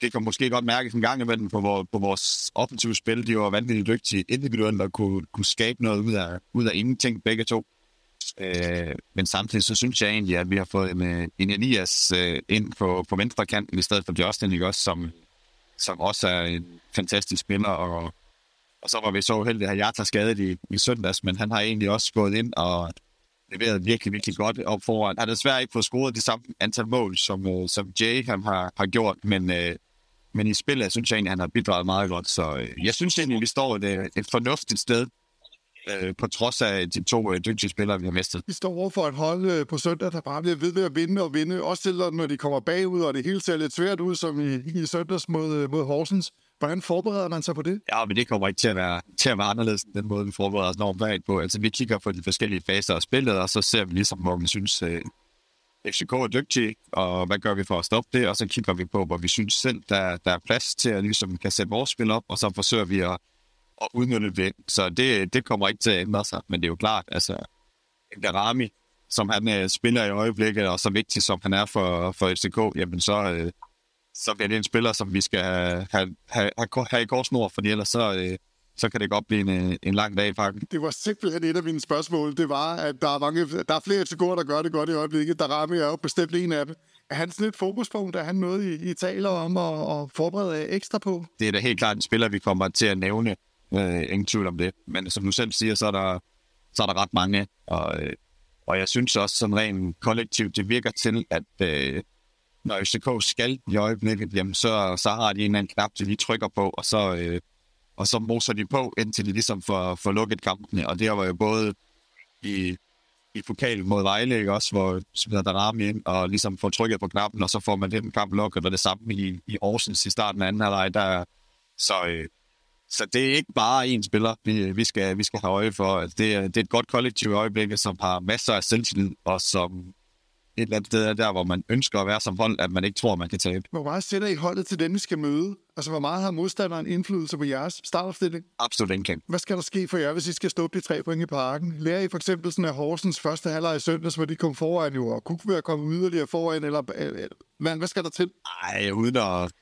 det kan måske godt mærke en gang imellem på, vores, på vores offensive spil. De var vanvittigt dygtige individuelt og kunne, kunne skabe noget ud af, ud af ingenting, begge to. Øh, men samtidig så synes jeg egentlig, at vi har fået en, øh, en Elias øh, ind på, på venstre kanten i stedet for Justin, ikke? Også, som, som også er en fantastisk spiller, og, og så var vi så uheldige at Jata skadet i, i søndags, men han har egentlig også gået ind og leveret virkelig, virkelig godt op foran. Han har desværre ikke fået scoret det samme antal mål, som, øh, som Jay han har, har gjort, men, øh, men i spillet synes jeg egentlig, han har bidraget meget godt, så øh, jeg synes egentlig, vi står et, øh, et fornuftigt sted, øh, på trods af de to øh, dygtige spillere, vi har mistet. Vi står over for et hold øh, på søndag, der bare bliver ved med at vinde og vinde, også til, når de kommer bagud, og det hele ser lidt svært ud, som i, i søndags mod, øh, mod Horsens. Hvordan forbereder man sig på det? Ja, men det kommer ikke til at være, til at være anderledes den måde, vi forbereder os normalt på. Altså, vi kigger på de forskellige faser af spillet, og så ser vi ligesom, hvor vi synes, øh, FCK er dygtig, og hvad gør vi for at stoppe det? Og så kigger vi på, hvor vi synes selv, der, der er plads til at ligesom kan sætte vores spil op, og så forsøger vi at at udnytte det. Så det, det kommer ikke til at ændre sig. Men det er jo klart, altså Garami, som han uh, spiller i øjeblikket, og så vigtig som han er for, for FCK, jamen så, uh, så bliver det en spiller, som vi skal have, have, have, have i korsnord, fordi ellers så, uh, så kan det godt blive en, en lang dag i parken. Det var simpelthen et af mine spørgsmål. Det var, at der er, mange, der er flere FCK'er, der gør det godt i øjeblikket. Rami er jo bestemt en af dem. Er han sådan et fokuspunkt? Er han noget, I, I taler om at, at forberede ekstra på? Det er da helt klart en spiller, vi kommer til at nævne Øh, ingen tvivl om det. Men som du selv siger, så er der, så er der ret mange. Og, øh, og jeg synes også sådan rent kollektivt, det virker til, at øh, når FCK skal i øjeblikket, jamen så, så har de en eller anden knap, de trykker på, og så, øh, og så moser de på, indtil de ligesom får, får lukket kampene. Og det var jo både i, i pokalen mod Vejle, ikke? også, hvor smider der ramme ind, og ligesom får trykket på knappen, og så får man den kamp lukket, og det samme i, i Aarhus i starten af anden halvleg, der så, øh, så det er ikke bare én spiller, vi, vi, skal, vi skal have øje for. Altså, det, er, det er et godt kollektiv i øjeblikket, som har masser af selvtillid, og som et eller andet sted er der, hvor man ønsker at være som hold, at man ikke tror, man kan tabe. Hvor meget sætter I holdet til den, vi skal møde? Altså, hvor meget har modstanderen indflydelse på jeres startopstilling? Absolut ikke. Hvad skal der ske for jer, hvis I skal stå de tre point i parken? Lærer I for eksempel sådan af Horsens første halvleg i søndags, hvor de kom foran jo, og kunne være kommet yderligere foran, eller hvad, hvad skal der til? Nej, uden at,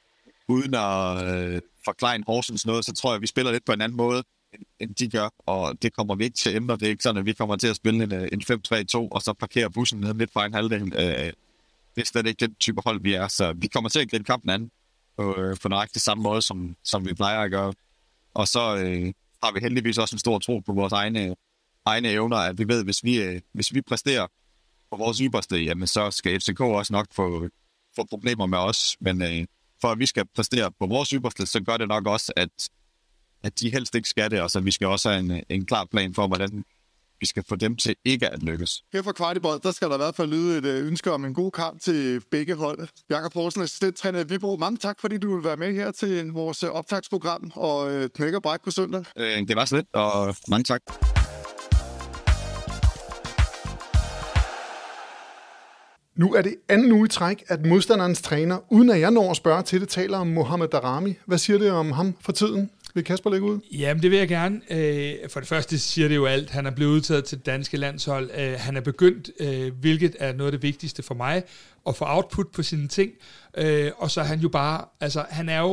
uden at øh, forklare Horsens noget, så tror jeg, at vi spiller lidt på en anden måde, end, end de gør, og det kommer vi ikke til at ændre. Det er ikke sådan, at vi kommer til at spille en, en 5-3-2, og så parkere bussen ned lidt fra en halvdel. Øh, det er slet ikke den type hold, vi er, så vi kommer til at gribe kampen anden på, øh, på nøjagtig samme måde, som, som vi plejer at gøre. Og så øh, har vi heldigvis også en stor tro på vores egne egne evner, at vi ved, hvis vi, øh, hvis vi præsterer på vores ypperste, jamen så skal FCK også nok få, få problemer med os. Men øh, for at vi skal præstere på vores ypperste, så gør det nok også, at, at de helst ikke skal det, og så vi skal også have en, en klar plan for, hvordan vi skal få dem til ikke at lykkes. Her fra Kvartibold, der skal der i hvert fald lyde et øh, ønske om en god kamp til begge hold. Jakob Poulsen, assistenttræner i Vibro. Mange tak, fordi du vil være med her til vores øh, optagsprogram og øh, knække og bræk på søndag. Øh, det var så lidt, og mange tak. Nu er det anden uge i træk, at modstanderens træner, uden at jeg når at spørge til det, taler om Mohamed Darami. Hvad siger det om ham for tiden? Vil Kasper lægge ud? Jamen, det vil jeg gerne. Øh, for det første siger det jo alt. Han er blevet udtaget til det danske landshold. Øh, han er begyndt, øh, hvilket er noget af det vigtigste for mig, at få output på sine ting. Og så er han jo bare, altså han er jo,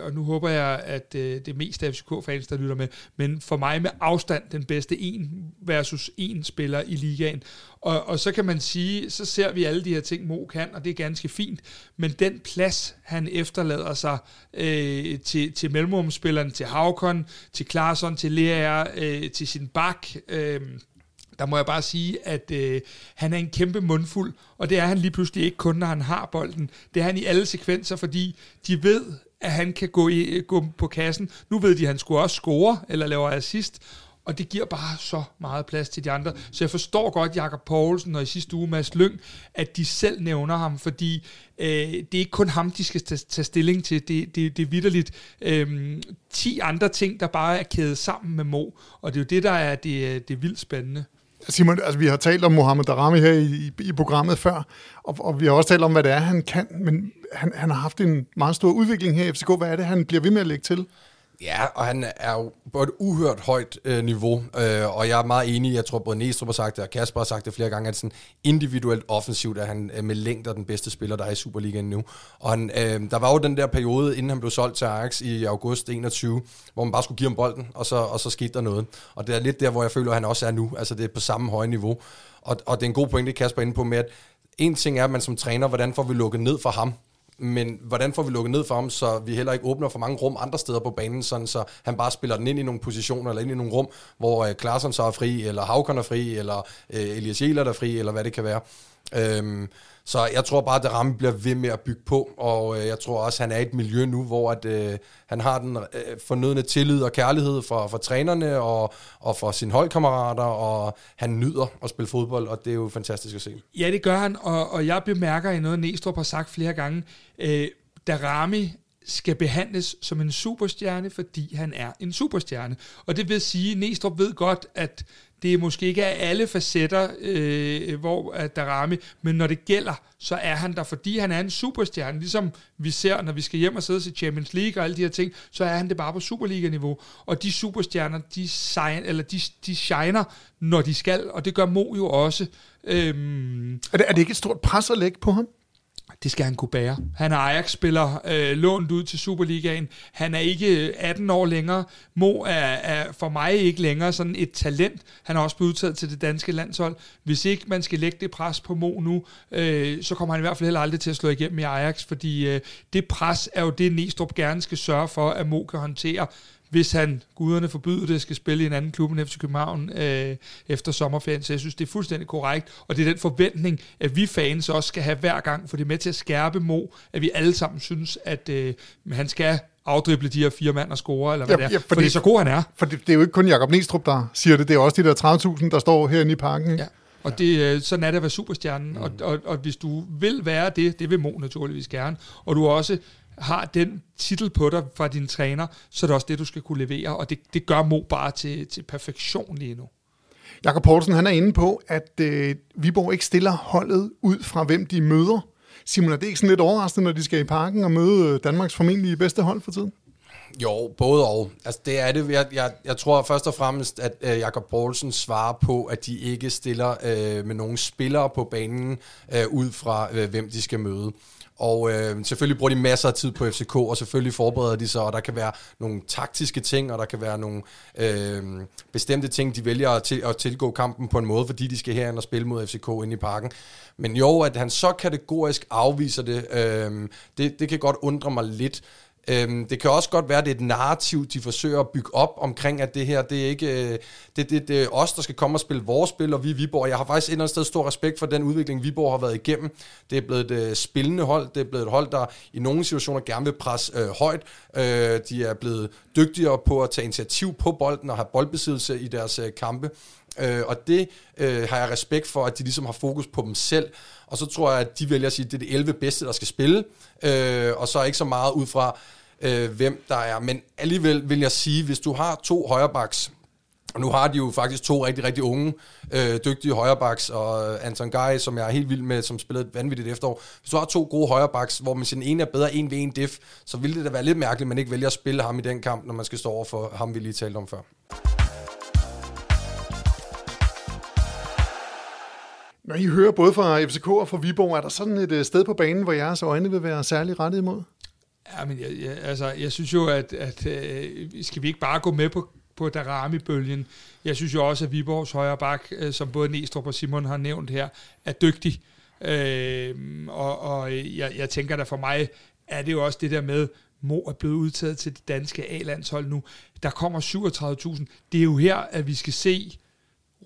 og nu håber jeg, at det er mest af FCK-fans, der lytter med, men for mig med afstand den bedste en versus en spiller i ligaen. Og, og så kan man sige, så ser vi alle de her ting, Mo kan, og det er ganske fint. Men den plads, han efterlader sig øh, til, til mellemrumspilleren, til Havkon, til Klarsson, til Lea, øh, til sin bak, øh, der må jeg bare sige, at øh, han er en kæmpe mundfuld, og det er han lige pludselig ikke kun, når han har bolden. Det er han i alle sekvenser, fordi de ved, at han kan gå, i, gå på kassen. Nu ved de, at han skulle også score eller lave assist, og det giver bare så meget plads til de andre. Så jeg forstår godt Jakob Poulsen og i sidste uge Mads Lyng, at de selv nævner ham, fordi øh, det er ikke kun ham, de skal tage stilling til. Det, det, det er vidderligt øh, 10 andre ting, der bare er kædet sammen med Mo, og det er jo det, der er det, øh, det er vildt spændende. Simon, altså, vi har talt om Mohamed Darami her i, i, i programmet før, og, og vi har også talt om, hvad det er, han kan, men han, han har haft en meget stor udvikling her i FCK. Hvad er det, han bliver ved med at lægge til? Ja, og han er jo på et uhørt højt øh, niveau, øh, og jeg er meget enig, jeg tror både Næstrup har sagt det, og Kasper har sagt det flere gange, at sådan individuelt offensivt er han øh, med længder den bedste spiller, der er i Superligaen nu. Og han, øh, der var jo den der periode, inden han blev solgt til Ajax i august 21, hvor man bare skulle give ham bolden, og så, og så skete der noget. Og det er lidt der, hvor jeg føler, at han også er nu, altså det er på samme høje niveau. Og, og det er en god pointe, Kasper er inde på med, at en ting er, at man som træner, hvordan får vi lukket ned for ham? Men hvordan får vi lukket ned for ham, så vi heller ikke åbner for mange rum andre steder på banen, sådan så han bare spiller den ind i nogle positioner, eller ind i nogle rum, hvor øh, Klaarsson så er fri, eller Havkon er fri, eller øh, Elias Jæler er fri, eller hvad det kan være. Øhm, så jeg tror bare, at Darami bliver ved med at bygge på, og øh, jeg tror også, at han er i et miljø nu, hvor at, øh, han har den øh, fornødne tillid og kærlighed for, for trænerne og, og for sine holdkammerater, og han nyder at spille fodbold, og det er jo fantastisk at se. Ja, det gør han, og, og jeg bemærker i noget, Næstrup har sagt flere gange, øh, Darami skal behandles som en superstjerne, fordi han er en superstjerne. Og det vil sige, at Næstrup ved godt, at det er måske ikke af alle facetter, øh, hvor at der ramme, men når det gælder, så er han der, fordi han er en superstjerne, ligesom vi ser, når vi skal hjem og sidde til Champions League og alle de her ting, så er han det bare på Superliga-niveau. Og de superstjerner, de, shine, eller de, de shiner, når de skal, og det gør Mo jo også. Øhm, er, det, er det ikke et stort pres at lægge på ham? Det skal han kunne bære. Han er Ajax-spiller, øh, lånt ud til Superligaen. Han er ikke øh, 18 år længere. Mo er, er for mig ikke længere sådan et talent. Han er også blevet udtaget til det danske landshold. Hvis ikke man skal lægge det pres på Mo nu, øh, så kommer han i hvert fald heller aldrig til at slå igennem i Ajax, fordi øh, det pres er jo det, Næstrup gerne skal sørge for, at Mo kan håndtere hvis han, guderne forbyder det, skal spille i en anden klub end FC København øh, efter sommerferien. Så jeg synes, det er fuldstændig korrekt, og det er den forventning, at vi fans også skal have hver gang, for det er med til at skærpe Mo, at vi alle sammen synes, at øh, han skal afdrible de her fire mand og score, eller hvad ja, det er. Ja, fordi, fordi så god han er. For det, det er jo ikke kun Jakob Næstrup, der siger det, det er også de der 30.000, der står herinde i parken. Ikke? Ja. Og det, øh, sådan er det at være superstjernen, mm. og, og, og hvis du vil være det, det vil Mo naturligvis gerne, og du også har den titel på dig fra din træner, så er det også det, du skal kunne levere, og det, det gør Mo bare til, til perfektion lige nu. Jakob Poulsen, han er inde på, at øh, Viborg ikke stiller holdet ud fra, hvem de møder. Simon, er det ikke sådan lidt overraskende, når de skal i parken og møde øh, Danmarks formentlig bedste hold for tiden? Jo, både og. Altså, det er det. Jeg, jeg, jeg tror først og fremmest, at øh, Jakob Poulsen svarer på, at de ikke stiller øh, med nogle spillere på banen øh, ud fra, øh, hvem de skal møde. Og øh, selvfølgelig bruger de masser af tid på FCK, og selvfølgelig forbereder de sig, og der kan være nogle taktiske ting, og der kan være nogle øh, bestemte ting, de vælger at, til, at tilgå kampen på en måde, fordi de skal herind og spille mod FCK inde i parken. Men jo, at han så kategorisk afviser det, øh, det, det kan godt undre mig lidt. Øhm, det kan også godt være, at det er et narrativ, de forsøger at bygge op omkring, at det her, det er ikke øh, det, det, det er os, der skal komme og spille vores spil, og vi er Viborg. Jeg har faktisk et eller andet sted stor respekt for den udvikling, Viborg har været igennem. Det er blevet et øh, spillende hold, det er blevet et hold, der i nogle situationer gerne vil presse øh, højt. Øh, de er blevet dygtigere på at tage initiativ på bolden og have boldbesiddelse i deres øh, kampe. Øh, og det øh, har jeg respekt for, at de ligesom har fokus på dem selv. Og så tror jeg, at de vælger at sige, at det er de 11 bedste, der skal spille. Øh, og så ikke så meget ud fra, øh, hvem der er. Men alligevel vil jeg sige, hvis du har to højrebacks, og nu har de jo faktisk to rigtig, rigtig unge, øh, dygtige højrebacks, og Anton Guy, som jeg er helt vild med, som spillede et vanvittigt efterår. Hvis du har to gode højrebacks, hvor man siger, den ene er bedre en ved en diff, så ville det da være lidt mærkeligt, at man ikke vælger at spille ham i den kamp, når man skal stå over for ham, vi lige talte om før. Når I hører både fra FCK og fra Viborg, er der sådan et øh, sted på banen, hvor jeres øjne vil være særlig rettet imod? Ja, men jeg, jeg, altså, jeg synes jo, at, at øh, skal vi ikke bare gå med på, på Darami-bølgen? Jeg synes jo også, at Viborgs højre bak, øh, som både Næstrup og Simon har nævnt her, er dygtig. Øh, og og øh, jeg, jeg tænker da for mig, er det jo også det der med, Mo er blevet udtaget til det danske A-landshold nu. Der kommer 37.000. Det er jo her, at vi skal se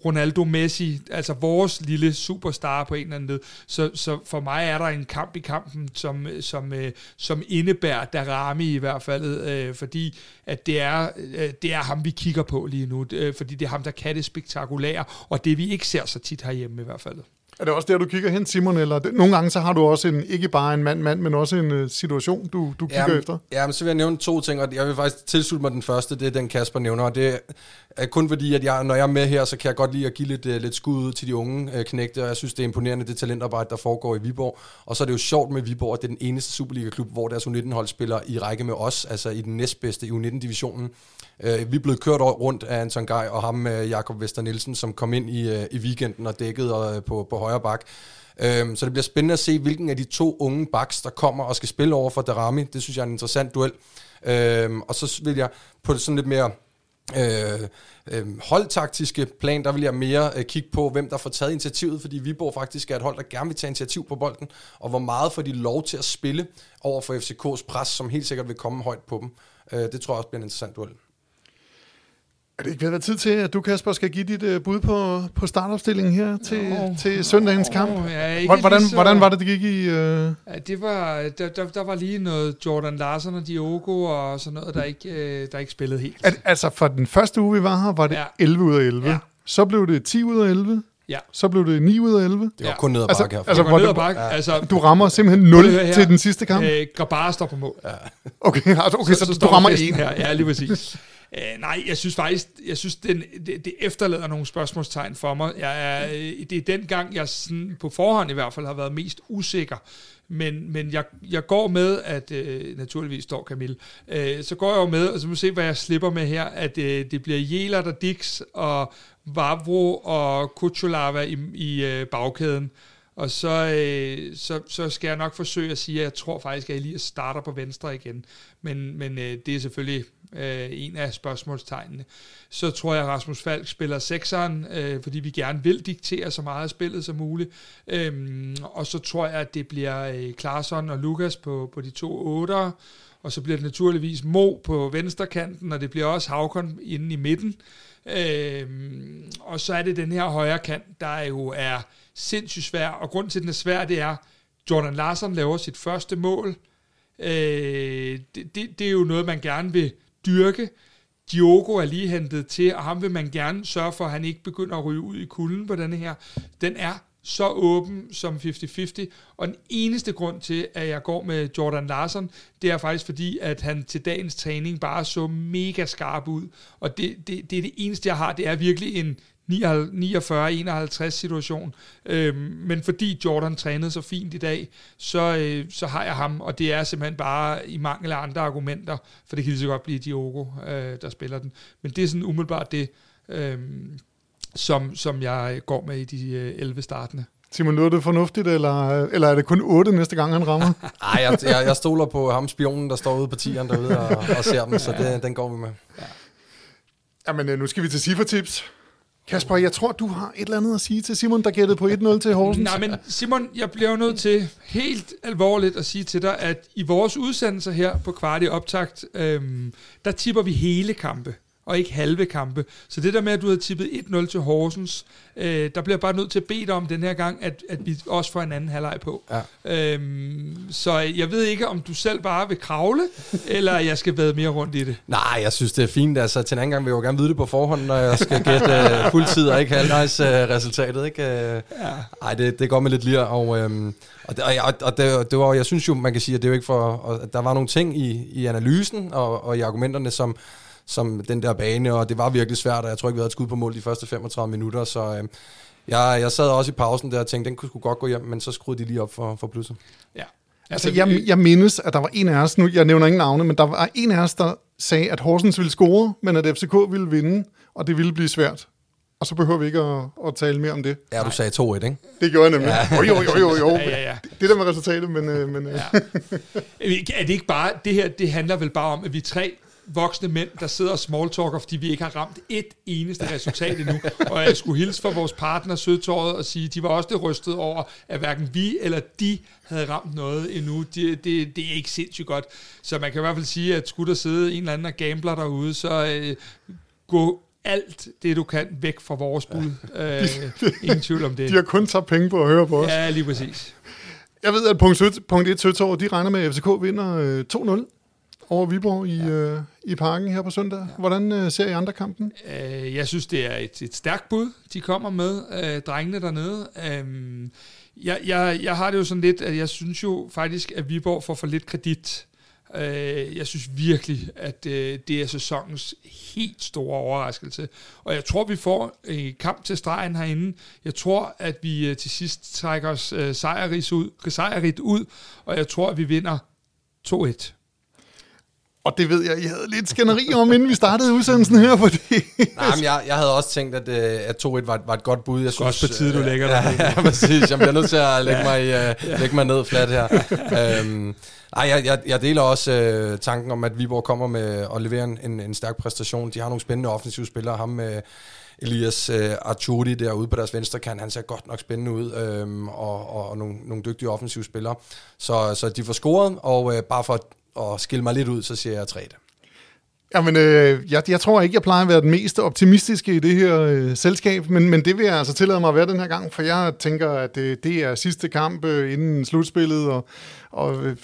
Ronaldo Messi, altså vores lille superstar på en eller anden led. Så, så for mig er der en kamp i kampen, som, som, øh, som indebærer Darami i hvert fald, øh, fordi at det er, øh, det er ham, vi kigger på lige nu, øh, fordi det er ham, der kan det spektakulære, og det vi ikke ser så tit herhjemme i hvert fald. Er det også der, du kigger hen, Simon? Eller det, nogle gange så har du også en, ikke bare en mand-mand, men også en uh, situation, du, du kigger jamen, efter. Jamen, så vil jeg nævne to ting, og jeg vil faktisk tilslutte mig den første, det er den Kasper nævner, og det er kun fordi, at jeg, når jeg er med her, så kan jeg godt lide at give lidt, uh, lidt skud ud til de unge uh, knægte, og jeg synes, det er imponerende, det talentarbejde, der foregår i Viborg. Og så er det jo sjovt med Viborg, at det er den eneste Superliga-klub, hvor deres U19-hold spiller i række med os, altså i den næstbedste i U19-divisionen. Uh, vi er blevet kørt rundt af Anton Gej og ham, uh, Jakob Vester Nielsen, som kom ind i, uh, i weekenden og dækkede uh, på, på højre bak. Øhm, så det bliver spændende at se, hvilken af de to unge backs, der kommer og skal spille over for Darami. Det synes jeg er en interessant duel. Øhm, og så vil jeg på det sådan lidt mere øh, øh, holdtaktiske plan, der vil jeg mere øh, kigge på, hvem der får taget initiativet, fordi Viborg faktisk er et hold, der gerne vil tage initiativ på bolden, og hvor meget får de lov til at spille over for FCK's pres, som helt sikkert vil komme højt på dem. Øh, det tror jeg også bliver en interessant duel. Er det ikke ved at være tid til, at du, Kasper, skal give dit uh, bud på, på startopstillingen her til, oh, til søndagens kamp? Oh, ja, hvordan, så... hvordan var det, det gik i... Uh... Ja, det var, der, der, der var lige noget Jordan Larsen og Diogo og sådan noget, der ikke, uh, der ikke spillede helt. Al, altså, for den første uge, vi var her, var det ja. 11 ud af 11. Ja. Så blev det 10 ud af 11. Ja. Så blev det 9 ud af 11. Det var kun ned ad altså, bakke altså, altså, ned ad bakke. Ja. Altså, du rammer simpelthen 0 til den sidste kamp? Øh, Grabara står på mål. Ja. Okay, altså, [LAUGHS] okay så, så, så du rammer 1. Her. Ja, lige præcis. [LAUGHS] Øh, nej, jeg synes faktisk, jeg synes, den, det, det efterlader nogle spørgsmålstegn for mig. Jeg er, øh, det er den gang, jeg sådan, på forhånd i hvert fald har været mest usikker. Men, men jeg, jeg går med, at øh, naturligvis står Camille, øh, så går jeg jo med, og så må se, hvad jeg slipper med her, at øh, det bliver Jelert og Dix og Vavro og Kuchulava i, i øh, bagkæden. Og så, øh, så, så skal jeg nok forsøge at sige, at jeg tror faktisk, at Elias starter på venstre igen. Men, men øh, det er selvfølgelig øh, en af spørgsmålstegnene. Så tror jeg, at Rasmus Falk spiller sekseren, øh, fordi vi gerne vil diktere så meget af spillet som muligt. Øhm, og så tror jeg, at det bliver øh, Klarsson og Lukas på, på de to otter. Og så bliver det naturligvis Mo på venstre kanten, og det bliver også Havkon inde i midten. Øhm, og så er det den her højre kant, der jo er sindssygt svær, og grund til, at den er svær, det er, Jordan Larsen laver sit første mål. Øh, det, det, det er jo noget, man gerne vil styrke. Diogo er lige hentet til, og ham vil man gerne sørge for, at han ikke begynder at ryge ud i kulden på denne her. Den er så åben som 50-50, og den eneste grund til, at jeg går med Jordan Larsen, det er faktisk fordi, at han til dagens træning bare så mega skarp ud, og det, det, det er det eneste, jeg har, det er virkelig en 49-51 situation. Øhm, men fordi Jordan trænede så fint i dag, så, øh, så har jeg ham, og det er simpelthen bare i mangel af andre argumenter, for det kan lige så godt blive Diogo, øh, der spiller den. Men det er sådan umiddelbart det, øh, som, som jeg går med i de øh, 11 startende. Simon, lyder det fornuftigt, eller, eller er det kun 8 næste gang, han rammer? [LAUGHS] Nej, jeg, jeg, jeg stoler på ham, spionen, der står ude på tieren derude og, og ser dem, så det, den går vi med. Ja. Jamen, øh, nu skal vi til cifretips. Kasper, jeg tror, du har et eller andet at sige til Simon, der gættede på 1-0 til Horsens. Nej, men Simon, jeg bliver jo nødt til helt alvorligt at sige til dig, at i vores udsendelser her på Kvartig Optakt, øhm, der tipper vi hele kampe og ikke halve kampe. Så det der med, at du havde tippet 1-0 til Horsens, øh, der bliver bare nødt til at bede om den her gang, at, at vi også får en anden halvleg på. Ja. Øhm, så jeg ved ikke, om du selv bare vil kravle, eller jeg skal være mere rundt i det. Nej, jeg synes, det er fint. Altså, til en anden gang vil jeg jo gerne vide det på forhånd, når jeg skal gætte uh, fuldtid og ikke halvvejs uh, resultatet. Ikke? Uh, ja. Ej, det, det går med lidt lir. Og, øhm, og, det, og, og det, det var, jeg synes jo, man kan sige, at det er jo ikke for... Og der var nogle ting i, i analysen og, og i argumenterne, som som den der bane, og det var virkelig svært, og jeg tror ikke, vi havde et skud på mål de første 35 minutter, så øh, jeg, jeg sad også i pausen der og tænkte, den kunne godt gå hjem, men så skruede de lige op for, for plusset. Ja. Altså, jeg, jeg mindes, at der var en af os, nu jeg nævner ingen navne, men der var en af os, der sagde, at Horsens ville score, men at FCK ville vinde, og det ville blive svært. Og så behøver vi ikke at, at tale mere om det. Ja, du sagde 2-1, ikke? Det gjorde jeg nemlig. Ja. Jo, jo, jo, jo, jo. Ja, ja, ja. Det der med resultatet, men... øh, men øh. Ja. Er det ikke bare, det her, det handler vel bare om, at vi tre voksne mænd, der sidder og smalltalker, fordi vi ikke har ramt et eneste resultat endnu. [LAUGHS] Og jeg skulle hilse for vores partner Sødtåret og sige, at de var også det rystet over, at hverken vi eller de havde ramt noget endnu. Det, det, det er ikke sindssygt godt. Så man kan i hvert fald sige, at skulle der sidde en eller anden og gambler derude, så øh, gå alt det, du kan, væk fra vores bud. Ja. [LAUGHS] Øh, ingen tvivl om det. De har kun taget penge på at høre på os. Ja, lige præcis. Jeg ved, at punkt, 1, punkt 1 Sødtåret, de regner med, at FCK vinder øh, 2-0 over Viborg i, ja. øh, i parken her på søndag. Ja. Hvordan øh, ser I andre kampen? Øh, jeg synes, det er et, et stærkt bud, de kommer med, øh, drengene dernede. Øh, jeg, jeg, jeg har det jo sådan lidt, at jeg synes jo faktisk, at Viborg får for lidt kredit. Øh, jeg synes virkelig, at øh, det er sæsonens helt store overraskelse. Og jeg tror, vi får en kamp til stregen herinde. Jeg tror, at vi øh, til sidst trækker os øh, sejrigt ud, sejrigt ud, og jeg tror, at vi vinder 2-1. Og det ved jeg, I havde lidt skænderi om, inden vi startede udsendelsen her, fordi... Nej, men jeg, jeg havde også tænkt, at, øh, at 2-1 var, var et godt bud. Jeg synes, også på tide, du øh, lægger dig. Ja, [LAUGHS] ja, præcis. Jeg bliver nødt til at [LAUGHS] lægge, mig, uh, lægge mig ned flat her. øhm, ej, jeg, jeg, jeg deler også uh, tanken om, at Viborg kommer med at levere en, en stærk præstation. De har nogle spændende offensive spillere. Ham med Elias uh, Arturi derude på deres venstre kan, han ser godt nok spændende ud, øhm, og, og, og nogle, nogle dygtige offensive spillere. Så, så de får scoret, og uh, bare for at skille mig lidt ud, så siger jeg 3. Jamen, øh, jeg, jeg tror ikke, jeg plejer at være den mest optimistiske i det her øh, selskab, men, men det vil jeg altså tillade mig at være den her gang, for jeg tænker, at det, det er sidste kamp øh, inden slutspillet, og, og øh,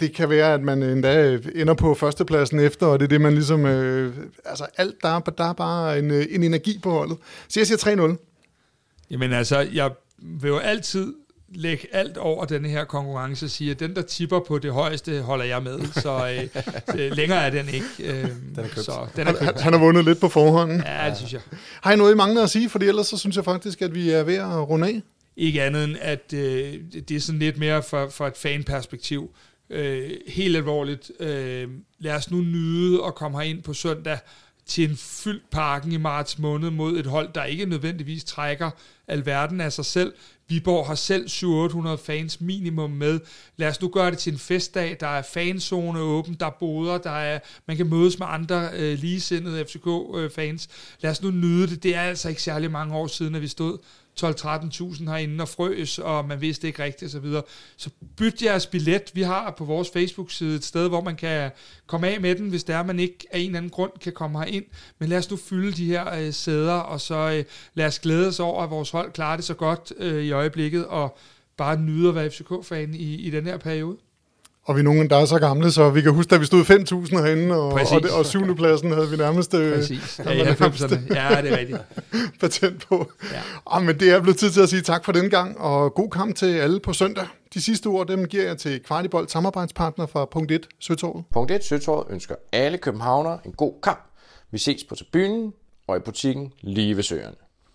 det kan være, at man endda ender på førstepladsen efter, og det er det, man ligesom... Øh, altså, alt, der, der er bare en, en energi på holdet. Så jeg siger 3-0. Jamen altså, jeg vil jo altid lægge alt over den her konkurrence og sige, at den, der tipper på det højeste, holder jeg med. Så [LAUGHS] øh, længere er den ikke. Øh, den er købt. Så, den er købt. Han, han har vundet lidt på forhånden. Ja, det synes jeg. Har I noget, I mangler at sige? For ellers så synes jeg faktisk, at vi er ved at runde af. Ikke andet end, at øh, det er sådan lidt mere for, for et fanperspektiv. Øh, helt alvorligt. Øh, lad os nu nyde at komme ind på søndag til en fyldt parken i marts måned mod et hold, der ikke nødvendigvis trækker alverden af sig selv. Viborg har selv 700-800 fans minimum med. Lad os nu gøre det til en festdag. Der er fanzone åben, der er boder, der er, man kan mødes med andre øh, ligesindede FCK-fans. Øh, Lad os nu nyde det. Det er altså ikke særlig mange år siden, at vi stod 12-13.000 herinde og frøs, og man vidste ikke rigtigt osv. Så, så byt jeres billet. Vi har på vores Facebook-side et sted, hvor man kan komme af med den, hvis der er, man ikke af en eller anden grund kan komme herind. Men lad os nu fylde de her øh, sæder, og så øh, lad os glæde os over, at vores hold klarer det så godt øh, i øjeblikket, og bare nyde at være FCK-fan i, i den her periode. Og vi er nogen, der er så gamle, så vi kan huske, at vi stod 5.000 herinde, og, og, det, og syvende pladsen havde vi nærmest... Øh, Præcis. Ja, ja, ja, det er rigtigt. [LAUGHS] patent på. Ja. Ah, men det er blevet tid til at sige tak for den gang, og god kamp til alle på søndag. De sidste ord, dem giver jeg til Kvartibold samarbejdspartner fra Punkt 1 Søtorvet. Punkt 1 Søtorvet ønsker alle københavnere en god kamp. Vi ses på tribunen og i butikken lige ved søerne.